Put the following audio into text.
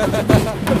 Ha ha ha.